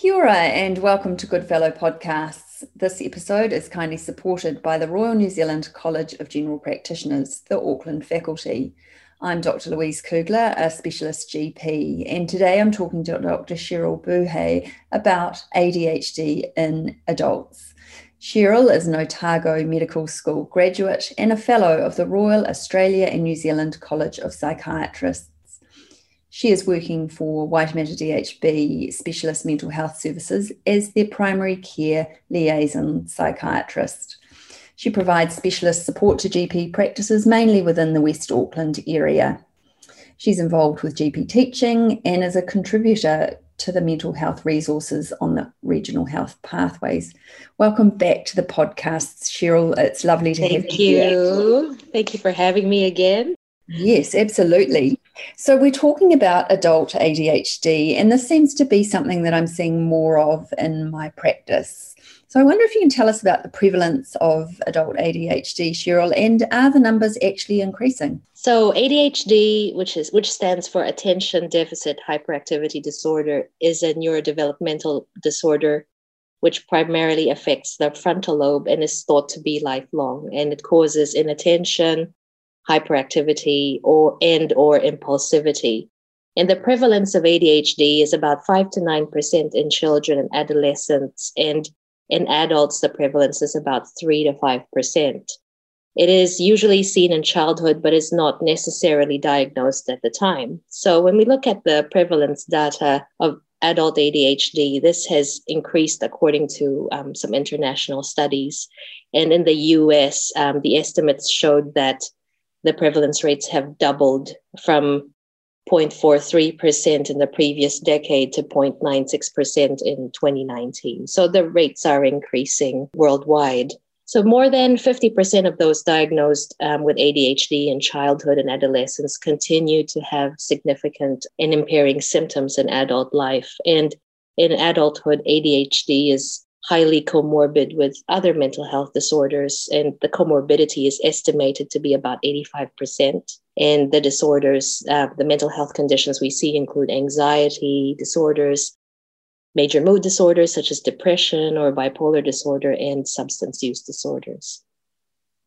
Kia ora and welcome to Goodfellow Podcasts. This episode is kindly supported by the Royal New Zealand College of General Practitioners, the Auckland faculty. I'm Dr. Louise Kugler, a specialist GP, and today I'm talking to Dr. Cheryl Buhay about ADHD in adults. Cheryl is an Otago Medical School graduate and a fellow of the Royal Australia and New Zealand College of Psychiatrists. She is working for Waitemata DHB Specialist Mental Health Services as their primary care liaison psychiatrist. She provides specialist support to GP practices mainly within the West Auckland area. She's involved with GP teaching and is a contributor to the mental health resources on the regional health pathways. Welcome back to the podcast, Cheryl. It's lovely to Thank have you. Thank you. Thank you for having me again. Yes, absolutely. So, we're talking about adult ADHD, and this seems to be something that I'm seeing more of in my practice. So, I wonder if you can tell us about the prevalence of adult ADHD, Cheryl, and are the numbers actually increasing? So, ADHD, which is which stands for Attention Deficit Hyperactivity Disorder, is a neurodevelopmental disorder which primarily affects the frontal lobe and is thought to be lifelong, and it causes inattention, hyperactivity or and or impulsivity. And the prevalence of ADHD is about 5 to 9% in children and adolescents and in adults the prevalence is about 3 to 5%. It is usually seen in childhood but is not necessarily diagnosed at the time. So when we look at the prevalence data of adult ADHD, this has increased according to um, some international studies. And in the US, um, the estimates showed that the prevalence rates have doubled from 0.43% in the previous decade to 0.96% in 2019. So the rates are increasing worldwide. So, more than 50% of those diagnosed um, with ADHD in childhood and adolescence continue to have significant and impairing symptoms in adult life. And in adulthood, ADHD is highly comorbid with other mental health disorders, and the comorbidity is estimated to be about 85%. And the disorders, uh, the mental health conditions we see include anxiety disorders, major mood disorders such as depression or bipolar disorder, and substance use disorders.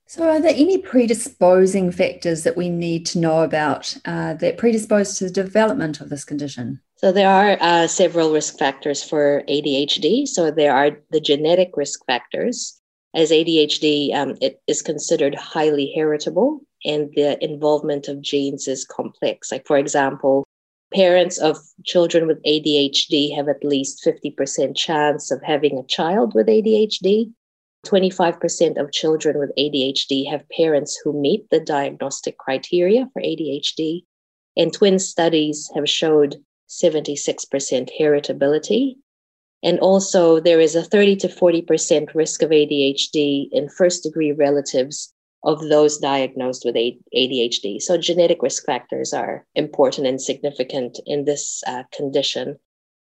So, are there any predisposing factors that we need to know about uh, that predispose to the development of this condition? So there are uh, several risk factors for ADHD. So there are the genetic risk factors. As ADHD, um, it is considered highly heritable, and the involvement of genes is complex. Like for example, parents of children with ADHD have at least 50% chance of having a child with ADHD. 25% of children with ADHD have parents who meet the diagnostic criteria for ADHD. And twin studies have showed 76% heritability. And also, there is a 30 to 40% risk of ADHD in first degree relatives of those diagnosed with ADHD. So, genetic risk factors are important and significant in this uh, condition.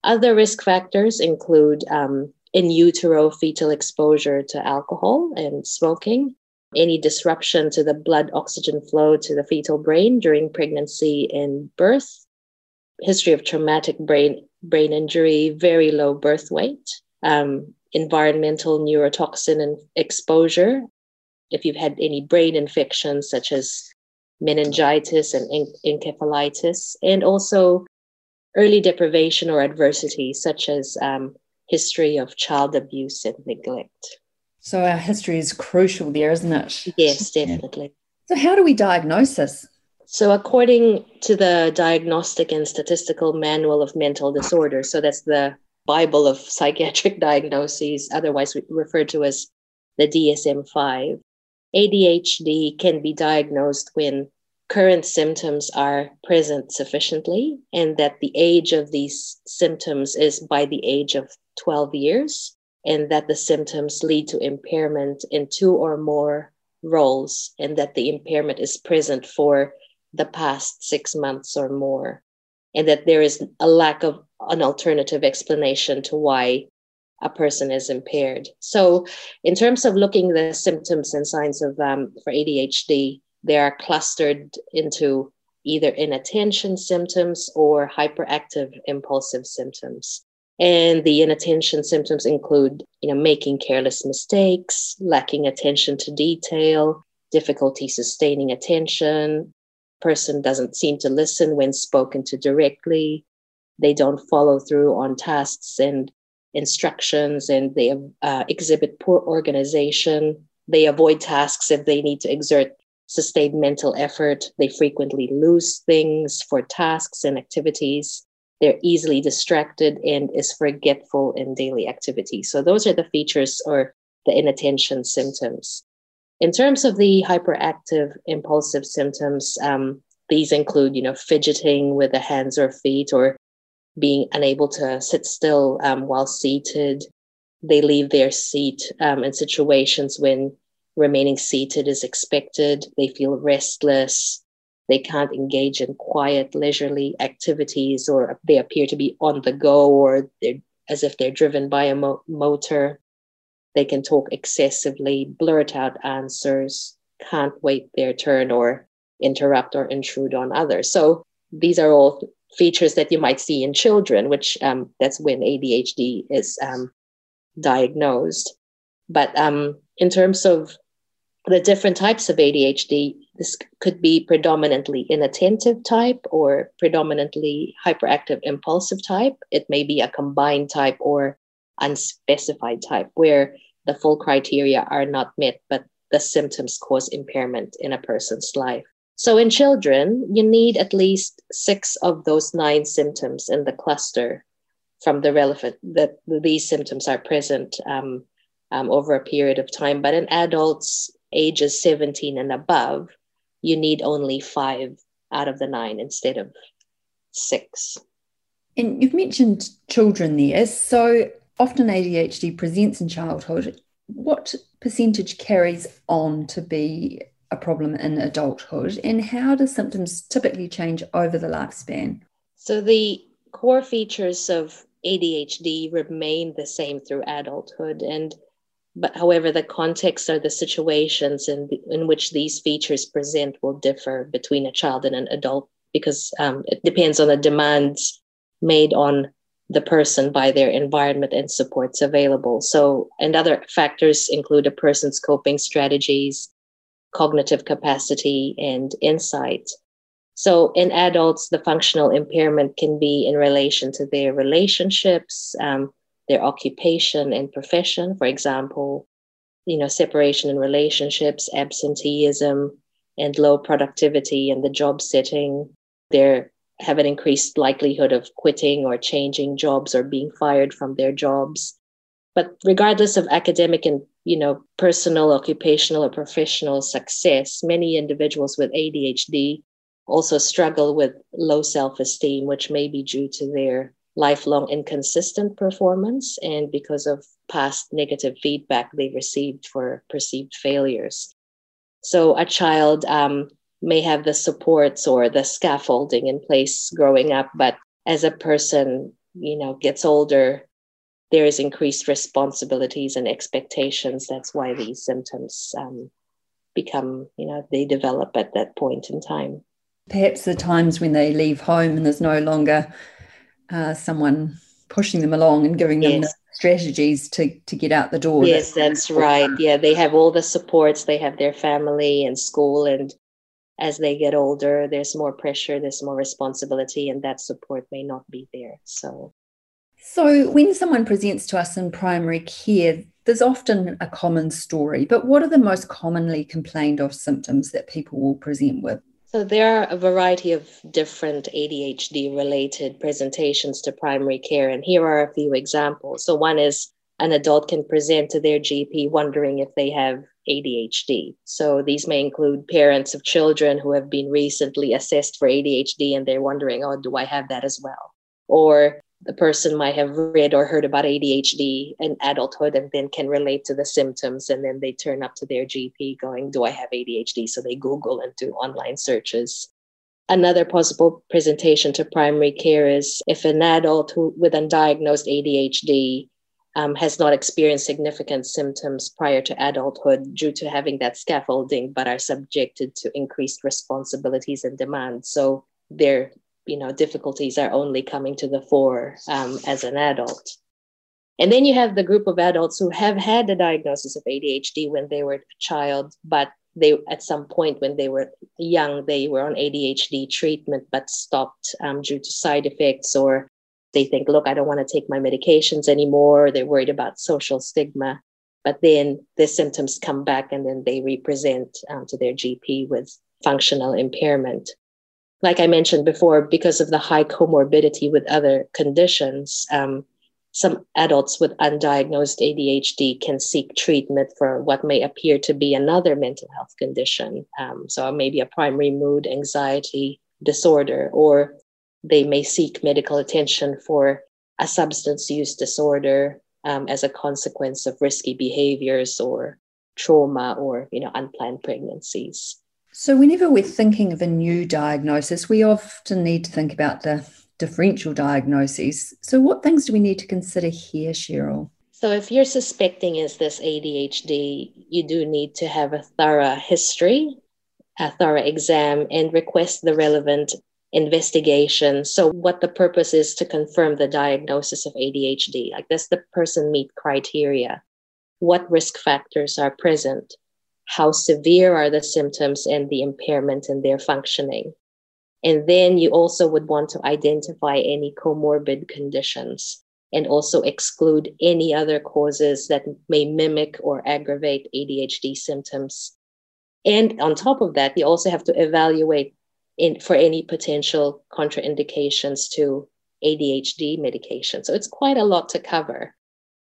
Other risk factors include um, in utero fetal exposure to alcohol and smoking, any disruption to the blood oxygen flow to the fetal brain during pregnancy and birth, history of traumatic brain brain injury, very low birth weight, um, environmental neurotoxin and exposure. If you've had any brain infections such as meningitis and en- encephalitis, and also early deprivation or adversity such as um, history of child abuse and neglect. So our history is crucial there, isn't it? Yes, definitely. So how do we diagnose this? So, according to the Diagnostic and Statistical Manual of Mental Disorders, so that's the Bible of psychiatric diagnoses, otherwise referred to as the DSM 5, ADHD can be diagnosed when current symptoms are present sufficiently and that the age of these symptoms is by the age of 12 years and that the symptoms lead to impairment in two or more roles and that the impairment is present for the past six months or more, and that there is a lack of an alternative explanation to why a person is impaired. So, in terms of looking the symptoms and signs of um, for ADHD, they are clustered into either inattention symptoms or hyperactive impulsive symptoms. And the inattention symptoms include, you know, making careless mistakes, lacking attention to detail, difficulty sustaining attention. Person doesn't seem to listen when spoken to directly. They don't follow through on tasks and instructions, and they uh, exhibit poor organization. They avoid tasks if they need to exert sustained mental effort. They frequently lose things for tasks and activities they're easily distracted and is forgetful in daily activities. So those are the features or the inattention symptoms. In terms of the hyperactive impulsive symptoms, um, these include, you know, fidgeting with the hands or feet or being unable to sit still um, while seated. They leave their seat um, in situations when remaining seated is expected. They feel restless. They can't engage in quiet, leisurely activities, or they appear to be on the go, or they're as if they're driven by a mo- motor. They can talk excessively, blurt out answers, can't wait their turn, or interrupt or intrude on others. So these are all features that you might see in children, which um, that's when ADHD is um, diagnosed. But um, in terms of the different types of ADHD, this could be predominantly inattentive type or predominantly hyperactive impulsive type. It may be a combined type or unspecified type where the full criteria are not met, but the symptoms cause impairment in a person's life. So in children, you need at least six of those nine symptoms in the cluster from the relevant that these symptoms are present um, um, over a period of time. But in adults, ages 17 and above, you need only five out of the nine instead of six. And you've mentioned children there. So often ADHD presents in childhood. What percentage carries on to be a problem in adulthood? And how do symptoms typically change over the lifespan? So the core features of ADHD remain the same through adulthood. And but however, the context or the situations in, in which these features present will differ between a child and an adult because um, it depends on the demands made on the person by their environment and supports available. So, and other factors include a person's coping strategies, cognitive capacity, and insight. So, in adults, the functional impairment can be in relation to their relationships, um, their occupation and profession. For example, you know, separation in relationships, absenteeism, and low productivity in the job setting. They have an increased likelihood of quitting or changing jobs or being fired from their jobs. But regardless of academic and you know personal, occupational, or professional success, many individuals with ADHD also struggle with low self-esteem, which may be due to their lifelong inconsistent performance and because of past negative feedback they received for perceived failures. So a child um, may have the supports or the scaffolding in place growing up, but as a person, you know, gets older, there is increased responsibilities and expectations. That's why these symptoms um, become, you know, they develop at that point in time. Perhaps the times when they leave home and there's no longer uh, someone pushing them along and giving them the strategies to to get out the door. Yes, that's right. Yeah, they have all the supports. They have their family and school, and as they get older, there's more pressure, there's more responsibility, and that support may not be there. So, so when someone presents to us in primary care, there's often a common story. But what are the most commonly complained of symptoms that people will present with? So there are a variety of different ADHD related presentations to primary care, and here are a few examples. So one is an adult can present to their GP wondering if they have ADHD. So these may include parents of children who have been recently assessed for ADHD and they're wondering, oh, do I have that as well? Or the person might have read or heard about ADHD in adulthood and then can relate to the symptoms. And then they turn up to their GP going, Do I have ADHD? So they Google and do online searches. Another possible presentation to primary care is if an adult who, with undiagnosed ADHD um, has not experienced significant symptoms prior to adulthood due to having that scaffolding, but are subjected to increased responsibilities and demands. So they're you know difficulties are only coming to the fore um, as an adult and then you have the group of adults who have had the diagnosis of adhd when they were a child but they at some point when they were young they were on adhd treatment but stopped um, due to side effects or they think look i don't want to take my medications anymore they're worried about social stigma but then the symptoms come back and then they represent um, to their gp with functional impairment like I mentioned before, because of the high comorbidity with other conditions, um, some adults with undiagnosed ADHD can seek treatment for what may appear to be another mental health condition. Um, so, maybe a primary mood anxiety disorder, or they may seek medical attention for a substance use disorder um, as a consequence of risky behaviors or trauma or you know unplanned pregnancies. So, whenever we're thinking of a new diagnosis, we often need to think about the differential diagnoses. So, what things do we need to consider here, Cheryl? So, if you're suspecting is this ADHD, you do need to have a thorough history, a thorough exam, and request the relevant investigation. So, what the purpose is to confirm the diagnosis of ADHD? Like, does the person meet criteria? What risk factors are present? how severe are the symptoms and the impairment in their functioning. And then you also would want to identify any comorbid conditions and also exclude any other causes that may mimic or aggravate ADHD symptoms. And on top of that, you also have to evaluate in, for any potential contraindications to ADHD medication. So it's quite a lot to cover.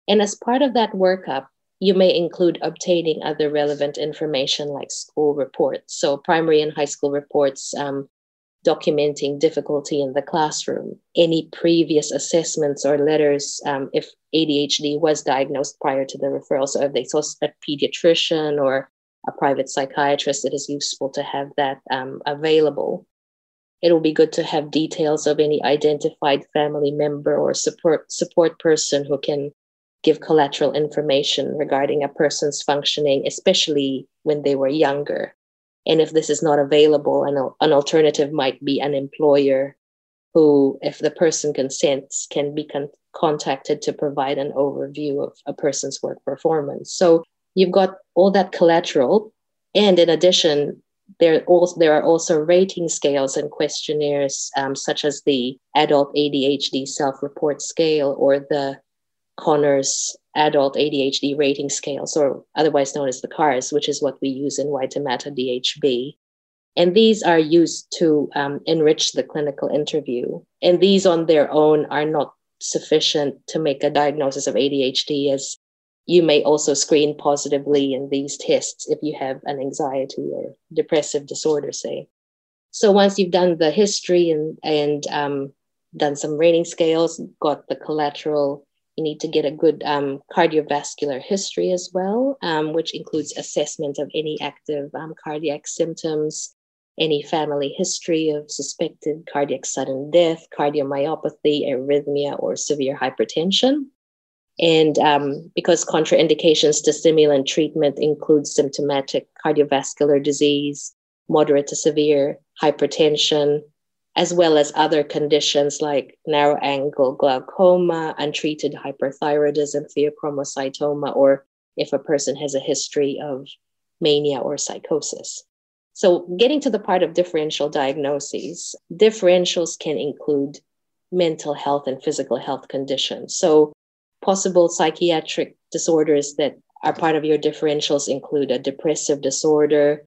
And as part of that workup, you may include obtaining other relevant information like school reports. So, primary and high school reports um, documenting difficulty in the classroom, any previous assessments or letters um, if ADHD was diagnosed prior to the referral. So, if they saw a pediatrician or a private psychiatrist, it is useful to have that um, available. It will be good to have details of any identified family member or support support person who can give collateral information regarding a person's functioning, especially when they were younger. And if this is not available, an, an alternative might be an employer who, if the person consents, can be con- contacted to provide an overview of a person's work performance. So you've got all that collateral. And in addition, there, also, there are also rating scales and questionnaires, um, such as the Adult ADHD Self Report Scale or the Conners Adult ADHD Rating Scales, or otherwise known as the CARS, which is what we use in White Waitemata DHB. And these are used to um, enrich the clinical interview. And these on their own are not sufficient to make a diagnosis of ADHD, as you may also screen positively in these tests if you have an anxiety or depressive disorder, say. So once you've done the history and, and um, done some rating scales, got the collateral you need to get a good um, cardiovascular history as well, um, which includes assessment of any active um, cardiac symptoms, any family history of suspected cardiac sudden death, cardiomyopathy, arrhythmia, or severe hypertension. And um, because contraindications to stimulant treatment include symptomatic cardiovascular disease, moderate to severe hypertension, as well as other conditions like narrow angle glaucoma, untreated hyperthyroidism, pheochromocytoma, or if a person has a history of mania or psychosis. So, getting to the part of differential diagnoses, differentials can include mental health and physical health conditions. So, possible psychiatric disorders that are part of your differentials include a depressive disorder,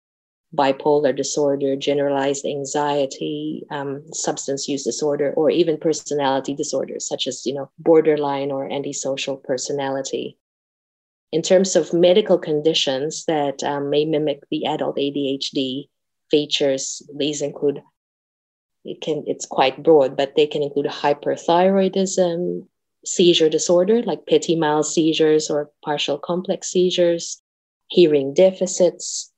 bipolar disorder, generalized anxiety, um, substance use disorder, or even personality disorders such as you know borderline or antisocial personality. In terms of medical conditions that um, may mimic the adult ADHD features, these include it can it's quite broad, but they can include hyperthyroidism, seizure disorder like petit mal seizures or partial complex seizures, hearing deficits,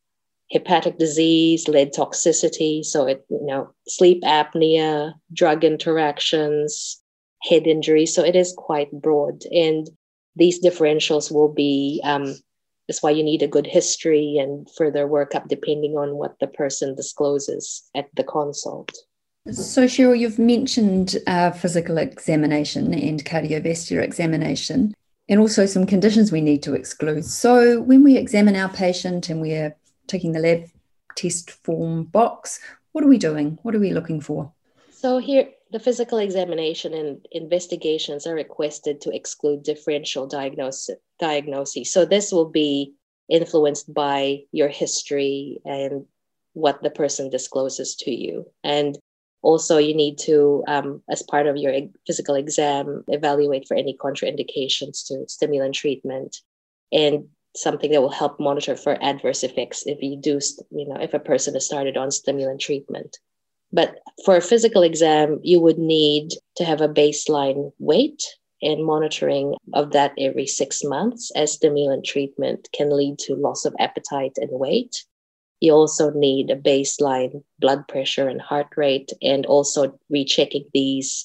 hepatic disease, lead toxicity. So it, you know, sleep apnea, drug interactions, head injury. So it is quite broad. And these differentials will be, um, that's why you need a good history and further workup depending on what the person discloses at the consult. So, Cheryl, you've mentioned uh, physical examination and cardiovascular examination, and also some conditions we need to exclude. So, when we examine our patient and we're taking the lab test form box, what are we doing? What are we looking for? So, here, the physical examination and investigations are requested to exclude differential diagnosis. diagnosis. So, this will be influenced by your history and what the person discloses to you. And also, you need to, um, as part of your physical exam, evaluate for any contraindications to stimulant treatment and something that will help monitor for adverse effects if you do, you know, if a person is started on stimulant treatment. But for a physical exam, you would need to have a baseline weight and monitoring of that every six months, as stimulant treatment can lead to loss of appetite and weight. You also need a baseline blood pressure and heart rate, and also rechecking these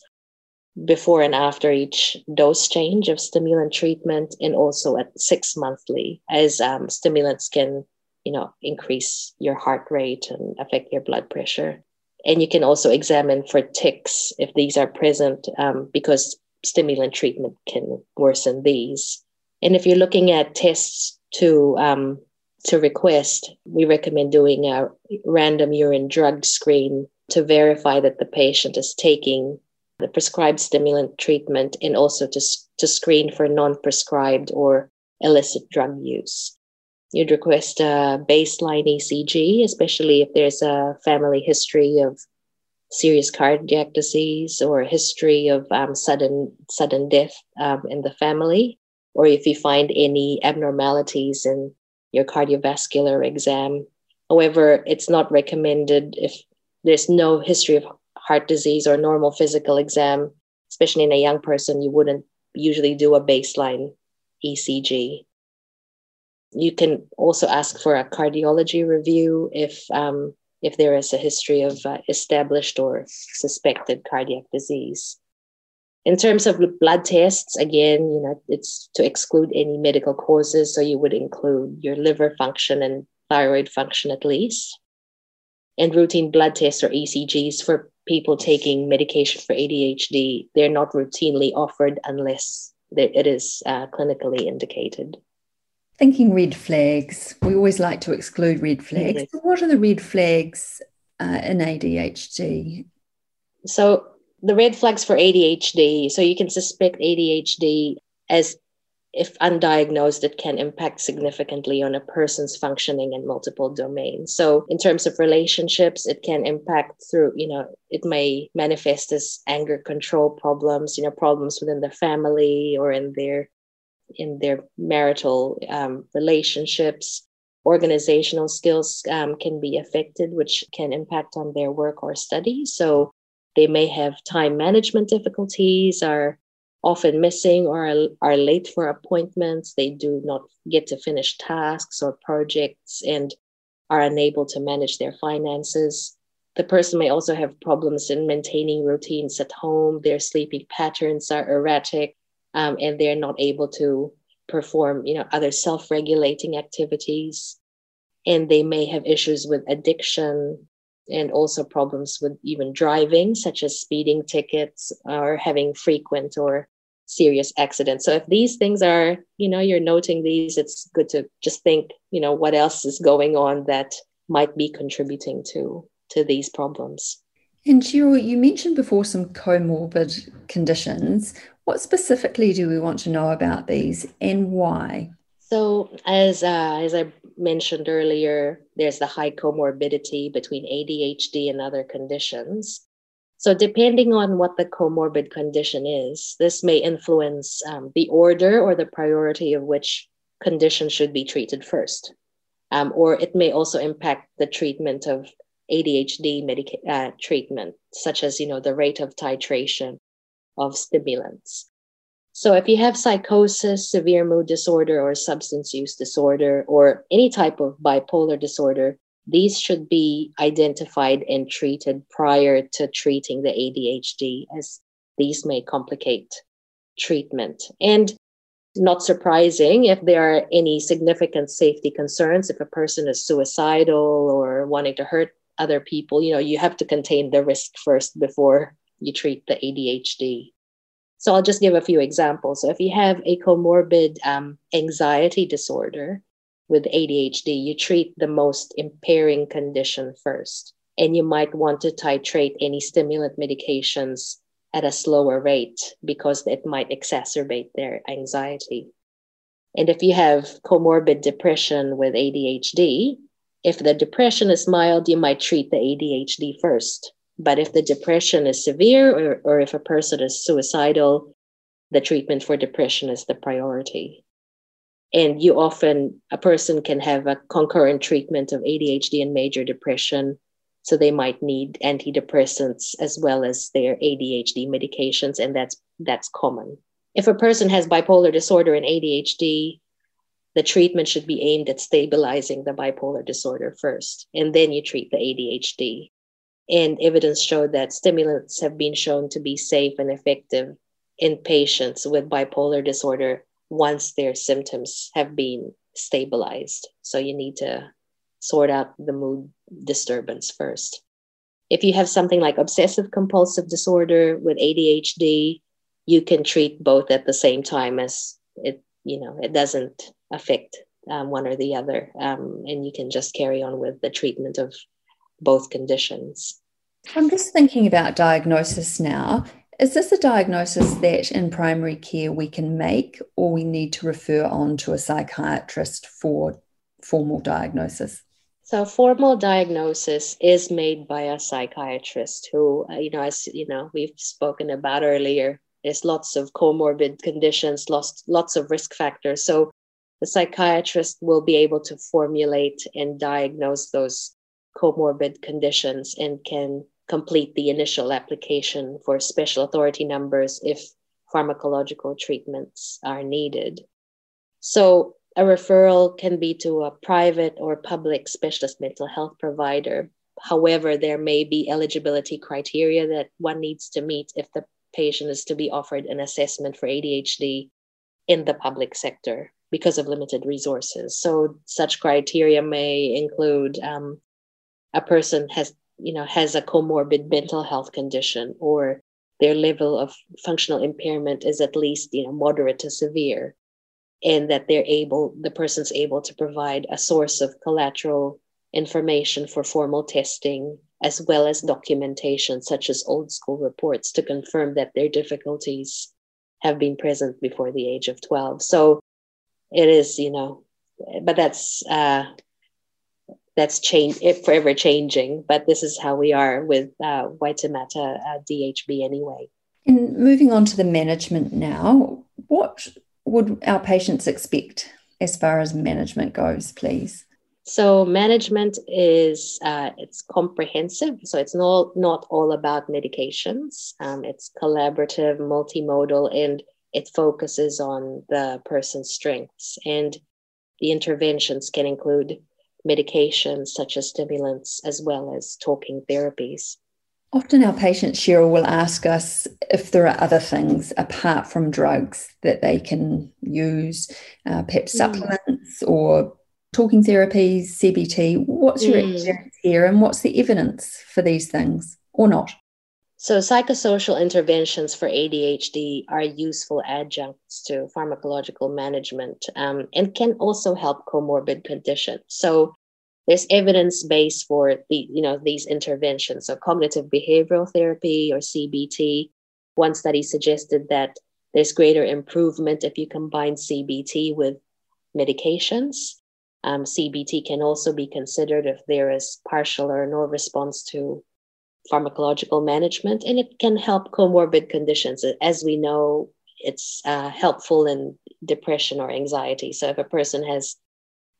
before and after each dose change of stimulant treatment, and also at six monthly, as um, stimulants can, you know, increase your heart rate and affect your blood pressure. And you can also examine for tics if these are present, um, because stimulant treatment can worsen these. And if you're looking at tests to um, to request, we recommend doing a random urine drug screen to verify that the patient is taking the prescribed stimulant treatment and also to, to screen for non prescribed or illicit drug use. You'd request a baseline ECG, especially if there's a family history of serious cardiac disease or a history of um, sudden sudden death um, in the family, or if you find any abnormalities in your cardiovascular exam. However, it's not recommended if there's no history of heart disease or normal physical exam, especially in a young person, you wouldn't usually do a baseline ECG. You can also ask for a cardiology review if um, if there is a history of uh, established or suspected cardiac disease. In terms of blood tests, again, you know, it's to exclude any medical causes. So you would include your liver function and thyroid function at least. And routine blood tests or ECGs for people taking medication for ADHD, they're not routinely offered unless it is uh, clinically indicated. Thinking red flags, we always like to exclude red flags. What are the red flags uh, in ADHD? So the red flags for ADHD. So you can suspect ADHD as if undiagnosed, it can impact significantly on a person's functioning in multiple domains. So, in terms of relationships, it can impact through, you know, it may manifest as anger control problems, you know, problems within the family or in their in their marital um, relationships. Organizational skills um, can be affected, which can impact on their work or study. So, they may have time management difficulties, are often missing or are, late for appointments. They do not get to finish tasks or projects and are unable to manage their finances. The person may also have problems in maintaining routines at home. Their sleeping patterns are erratic, um, and they're not able to perform, you know, other self-regulating activities. And they may have issues with addiction, and also problems with even driving, such as speeding tickets or having frequent or serious accidents. So if these things are, you know, you're noting these, it's good to just think, you know, what else is going on that might be contributing to to these problems. And Cheryl, you mentioned before some comorbid conditions. What specifically do we want to know about these and why? So, as uh, as I mentioned earlier, there's the high comorbidity between ADHD and other conditions. So, depending on what the comorbid condition is, this may influence um, the order or the priority of which condition should be treated first. Um, or it may also impact the treatment of ADHD medica- uh, treatment, such as you know the rate of titration of stimulants. So, if you have psychosis, severe mood disorder, or substance use disorder, or any type of bipolar disorder, these should be identified and treated prior to treating the ADHD, as these may complicate treatment. And not surprising if there are any significant safety concerns, if a person is suicidal or wanting to hurt other people, you know, you have to contain the risk first before you treat the ADHD. So I'll just give a few examples. So if you have a comorbid um, anxiety disorder with ADHD, you treat the most impairing condition first. And you might want to titrate any stimulant medications at a slower rate because it might exacerbate their anxiety. And if you have comorbid depression with ADHD, if the depression is mild, you might treat the ADHD first. But if the depression is severe or, or if a person is suicidal, the treatment for depression is the priority. And you often, a person can have a concurrent treatment of ADHD and major depression. So they might need antidepressants as well as their ADHD medications, and that's that's common. If a person has bipolar disorder and ADHD, the treatment should be aimed at stabilizing the bipolar disorder first, and then you treat the ADHD. And evidence showed that stimulants have been shown to be safe and effective in patients with bipolar disorder once their symptoms have been stabilized. So you need to sort out the mood disturbance first. If you have something like obsessive compulsive disorder with ADHD, you can treat both at the same time as it, you know, it doesn't affect um, one or the other. Um, and you can just carry on with the treatment of both conditions. I'm just thinking about diagnosis now. Is this a diagnosis that in primary care we can make, or we need to refer on to a psychiatrist for formal diagnosis? So, formal diagnosis is made by a psychiatrist who, uh, you know, as you know, we've spoken about earlier. There's lots of comorbid conditions, lots lots of risk factors. So, the psychiatrist will be able to formulate and diagnose those comorbid conditions and can complete the initial application for special authority numbers if pharmacological treatments are needed. So, a referral can be to a private or public specialist mental health provider. However, there may be eligibility criteria that one needs to meet if the patient is to be offered an assessment for ADHD in the public sector because of limited resources. So such criteria may include um, a person has you know has a comorbid mental health condition or their level of functional impairment is at least you know moderate to severe and that they're able the person's able to provide a source of collateral information for formal testing as well as documentation such as old school reports to confirm that their difficulties have been present before the age of 12 so it is you know but that's uh that's change forever changing but this is how we are with uh, Waitemata uh, DHB anyway. And moving on to the management now what would our patients expect as far as management goes please? So management is uh, it's comprehensive. So it's not not all about medications. Um, it's collaborative multimodal and it focuses on the person's strengths. And the interventions can include medications such as stimulants as well as talking therapies. Often our patients, Cheryl, will ask us if there are other things apart from drugs that they can use, uh, perhaps mm. supplements or talking therapies, CBT. What's your mm. experience here and what's the evidence for these things or not? So, psychosocial interventions for ADHD are useful adjuncts to pharmacological management um, and can also help comorbid conditions. So, there's evidence base for the you know these interventions. So, cognitive behavioral therapy or CBT. One study suggested that there's greater improvement if you combine CBT with medications. Um, CBT can also be considered if there is partial or no response to pharmacological management, and it can help comorbid conditions. As we know, it's uh, helpful in depression or anxiety. So if a person has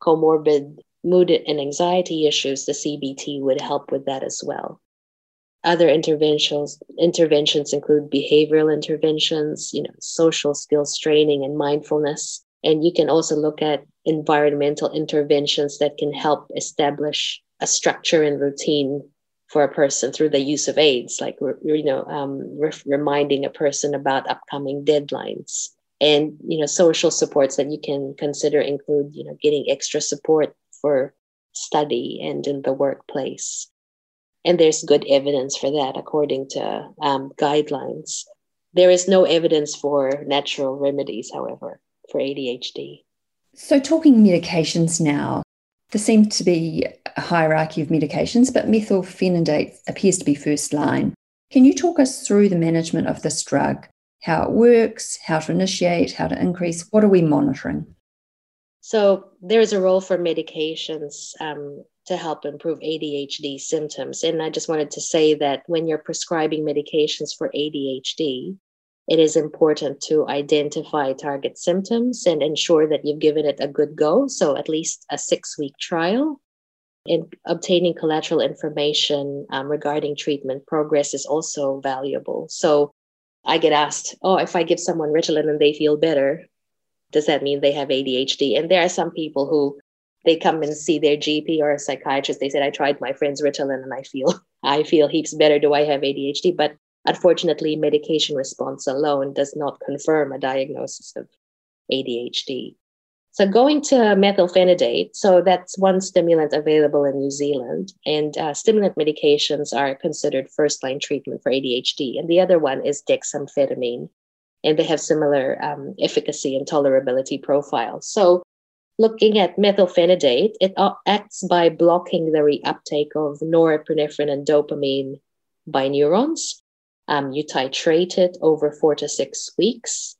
comorbid mood and anxiety issues, the CBT would help with that as well. Other interventions interventions include behavioral interventions, you know, social skills training and mindfulness. And you can also look at environmental interventions that can help establish a structure and routine for a person through the use of aids, like you know, um, re- reminding a person about upcoming deadlines. And you know, social supports that you can consider include you know getting extra support for study and in the workplace. And there's good evidence for that according to um, guidelines. There is no evidence for natural remedies, however, for ADHD. So, talking medications now, there seems to be a hierarchy of medications, but methylphenidate appears to be first line. Can you talk us through the management of this drug, how it works, how to initiate, how to increase? What are we monitoring? So, there's a role for medications um, to help improve ADHD symptoms. And I just wanted to say that when you're prescribing medications for ADHD, it is important to identify target symptoms and ensure that you've given it a good go. So, at least a six week trial. And obtaining collateral information um, regarding treatment progress is also valuable. So, I get asked, oh, if I give someone Ritalin and they feel better, does that mean they have ADHD? And there are some people who they come and see their GP or a psychiatrist. They said, I tried my friend's Ritalin and I feel I feel heaps better. Do I have ADHD? But unfortunately, medication response alone does not confirm a diagnosis of ADHD. So going to methylphenidate, so that's one stimulant available in New Zealand, and uh, stimulant medications are considered first-line treatment for ADHD, and the other one is dexamphetamine, and they have similar um, efficacy and tolerability profiles. So looking at methylphenidate, it acts by blocking the reuptake of norepinephrine and dopamine by neurons. Um, you titrate it over four to six weeks.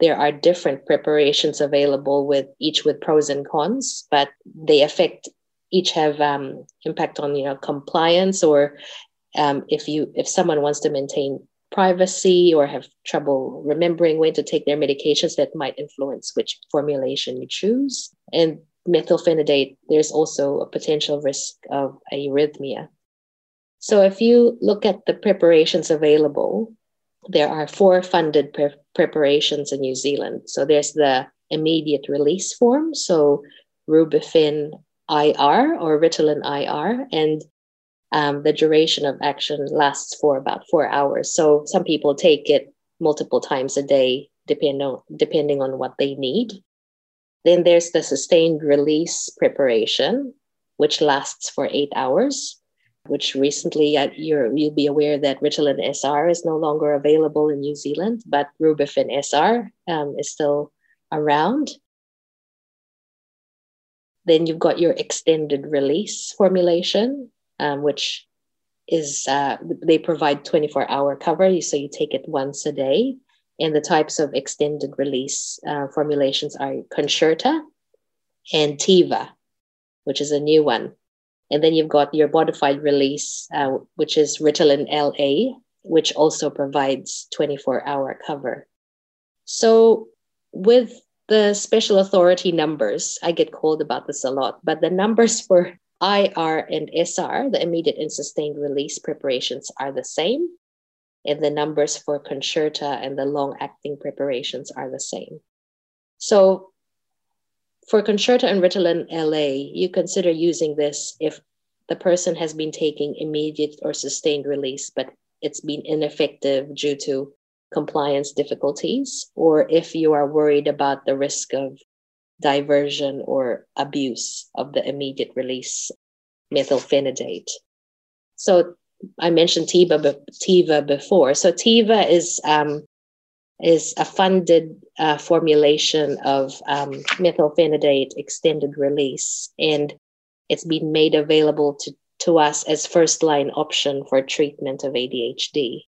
There are different preparations available with each with pros and cons, but they affect each have um, impact on you know compliance or um, if you if someone wants to maintain privacy or have trouble remembering when to take their medications that might influence which formulation you choose. And methylphenidate there's also a potential risk of arrhythmia so if you look at the preparations available there are four funded pre- preparations in New Zealand. So there's the immediate release form, so Rubifen IR or Ritalin IR, and um, the duration of action lasts for about four hours. So some people take it multiple times a day, depending on, depending on what they need. Then there's the sustained release preparation, which lasts for eight hours which recently uh, you will be aware that Ritalin SR is no longer available in New Zealand, but Rubifen SR um, is still around. Then you've got your extended release formulation, um, which is uh, they provide 24 hour cover, so you take it once a day. And the types of extended release uh, formulations are Concerta and Teva, which is a new one. And then you've got your modified release, uh, which is Ritalin LA, which also provides 24 hour cover. So, with the special authority numbers, I get called about this a lot, but the numbers for IR and SR, the immediate and sustained release preparations, are the same. And the numbers for Concerta and the long acting preparations are the same. So, for Concerta and Ritalin LA, you consider using this if the person has been taking immediate or sustained release, but it's been ineffective due to compliance difficulties, or if you are worried about the risk of diversion or abuse of the immediate release methylphenidate. So I mentioned Teva, Teva before. So Teva is um, is a funded uh, formulation of um, methylphenidate extended release, and it's been made available to, to us as first line option for treatment of ADHD.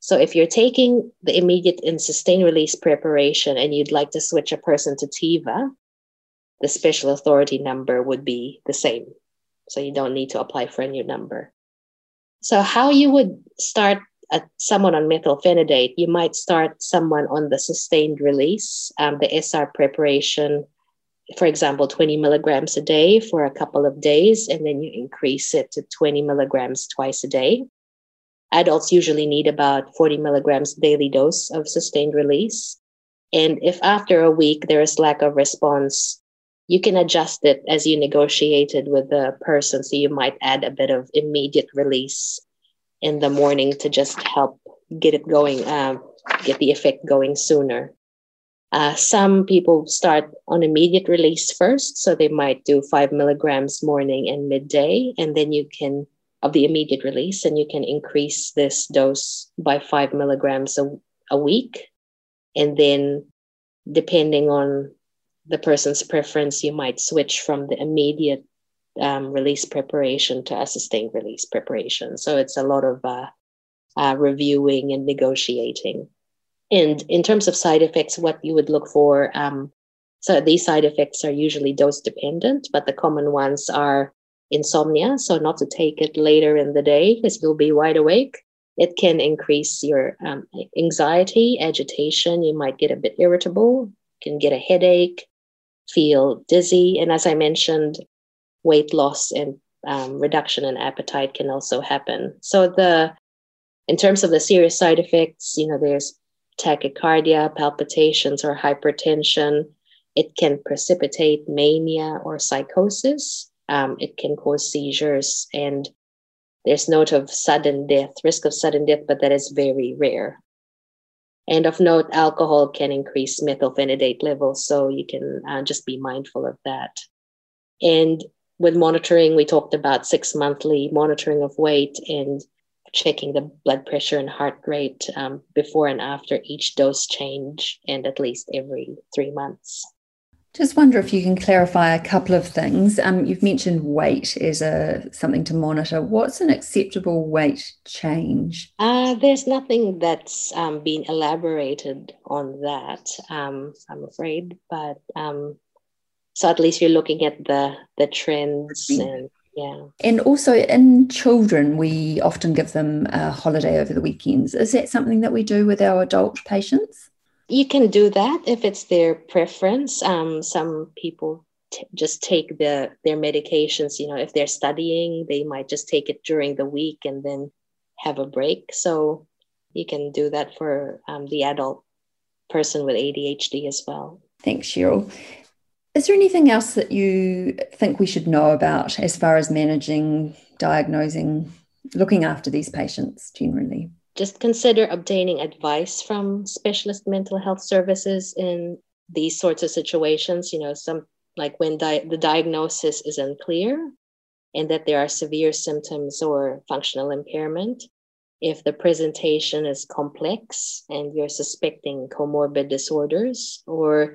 So if you're taking the immediate and sustained release preparation and you'd like to switch a person to Teva, the special authority number would be the same. So you don't need to apply for a new number. So how you would start someone on methylphenidate, you might start someone on the sustained release, um, the SR preparation, for example, 20 milligrams a day for a couple of days, and then you increase it to 20 milligrams twice a day. Adults usually need about 40 milligrams daily dose of sustained release. And if after a week there is lack of response, you can adjust it as you negotiated with the person. So you might add a bit of immediate release in the morning to just help get it going, uh, get the effect going sooner. Uh, some people start on immediate release first, so they might do five milligrams morning and midday, and then you can of the immediate release, and you can increase this dose by five milligrams a, a week. And then, depending on the person's preference, you might switch from the immediate um, release preparation to a sustained release preparation. So it's a lot of uh, uh, reviewing and negotiating. And in terms of side effects, what you would look for, um, so these side effects are usually dose dependent, but the common ones are insomnia. So not to take it later in the day because you'll be wide awake. It can increase your um, anxiety, agitation. You might get a bit irritable, can get a headache, feel dizzy. And as I mentioned, weight loss and um, reduction in appetite can also happen. So the in terms of the serious side effects, you know, there's tachycardia, palpitations, or hypertension. It can precipitate mania or psychosis. Um, it can cause seizures, and there's note of sudden death, risk of sudden death, but that is very rare. And of note, alcohol can increase methylphenidate levels, so you can uh, just be mindful of that. And with monitoring, we talked about six monthly monitoring of weight and checking the blood pressure and heart rate um, before and after each dose change, and at least every three months. Just wonder if you can clarify a couple of things. Um, you've mentioned weight as a something to monitor. What's an acceptable weight change? Uh, there's nothing that's um, been elaborated on that. Um, I'm afraid, but um, so at least you're looking at the the trends and yeah. And also in children, we often give them a holiday over the weekends. Is that something that we do with our adult patients? You can do that if it's their preference. Um, some people t- just take the their medications. You know, if they're studying, they might just take it during the week and then have a break. So you can do that for um, the adult person with ADHD as well. Thanks, Cheryl. Is there anything else that you think we should know about as far as managing, diagnosing, looking after these patients generally? Just consider obtaining advice from specialist mental health services in these sorts of situations. You know, some like when di- the diagnosis is unclear and that there are severe symptoms or functional impairment. If the presentation is complex and you're suspecting comorbid disorders, or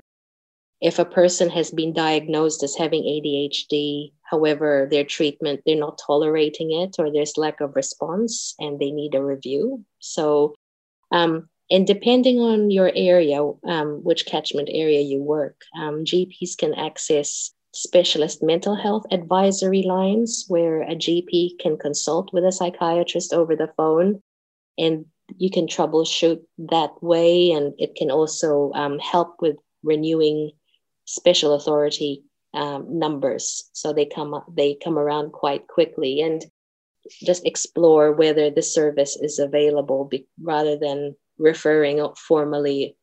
if a person has been diagnosed as having ADHD, however, their treatment, they're not tolerating it or there's lack of response and they need a review. So, um, and depending on your area, um, which catchment area you work, um, GPs can access specialist mental health advisory lines where a GP can consult with a psychiatrist over the phone and you can troubleshoot that way. And it can also um, help with renewing special authority um, numbers. So they come they come around quite quickly and just explore whether the service is available be, rather than referring formally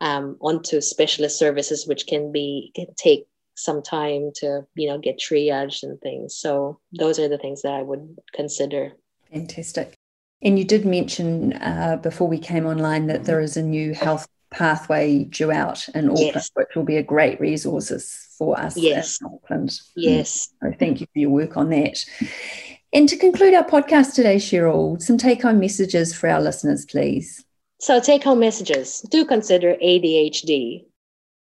um, onto specialist services which can be can take some time to you know get triaged and things. So those are the things that i would consider. Fantastic. And you did mention uh, before we came online that there is a new health pathway due out in Auckland, yes. which will be a great resources for us yes. in Auckland. Mm. Yes. So thank you for your work on that. And to conclude our podcast today, Cheryl, some take home messages for our listeners, please. So, take home messages. Do consider ADHD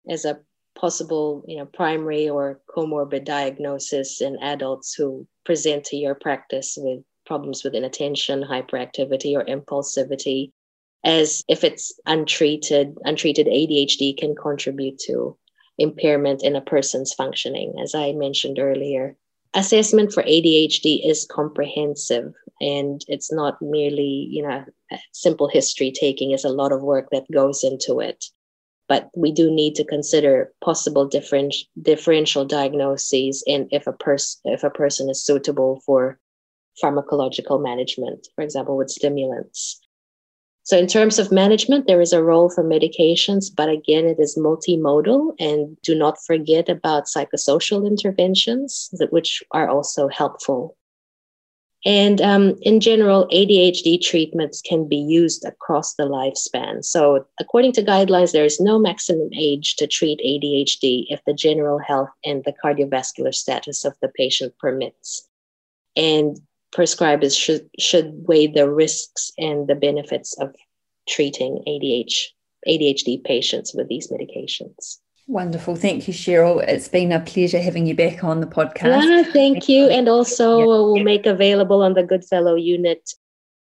as a possible you know, primary or comorbid diagnosis in adults who present to your practice with problems with inattention, hyperactivity, or impulsivity as if it's untreated, untreated ADHD can contribute to impairment in a person's functioning, as I mentioned earlier. Assessment for ADHD is comprehensive and it's not merely, you know, simple history taking is a lot of work that goes into it. But we do need to consider possible different, differential diagnoses and if a person if a person is suitable for pharmacological management, for example, with stimulants. So, in terms of management, there is a role for medications, but again, it is multimodal. And do not forget about psychosocial interventions, which are also helpful. And um, in general, ADHD treatments can be used across the lifespan. So, according to guidelines, there is no maximum age to treat ADHD if the general health and the cardiovascular status of the patient permits. And prescribers should should weigh the risks and the benefits of treating ADH, ADHD patients with these medications. Wonderful. Thank you, Cheryl. It's been a pleasure having you back on the podcast. Yeah, thank you. And also, yeah. we'll make available on the Goodfellow unit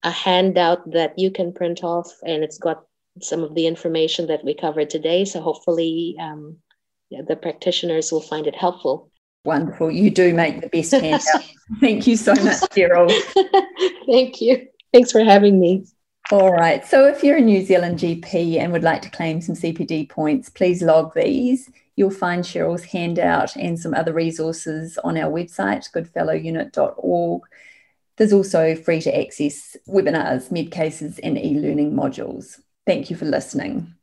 a handout that you can print off, and it's got some of the information that we covered today. So, hopefully, um, the practitioners will find it helpful. Wonderful. You do make the best handout. Thank you so much, Cheryl. Thank you. Thanks for having me. All right. So if you're a New Zealand GP and would like to claim some CPD points, please log these. You'll find Cheryl's handout and some other resources on our website, goodfellowunit.org. There's also free to access webinars, med cases, and e learning modules. Thank you for listening.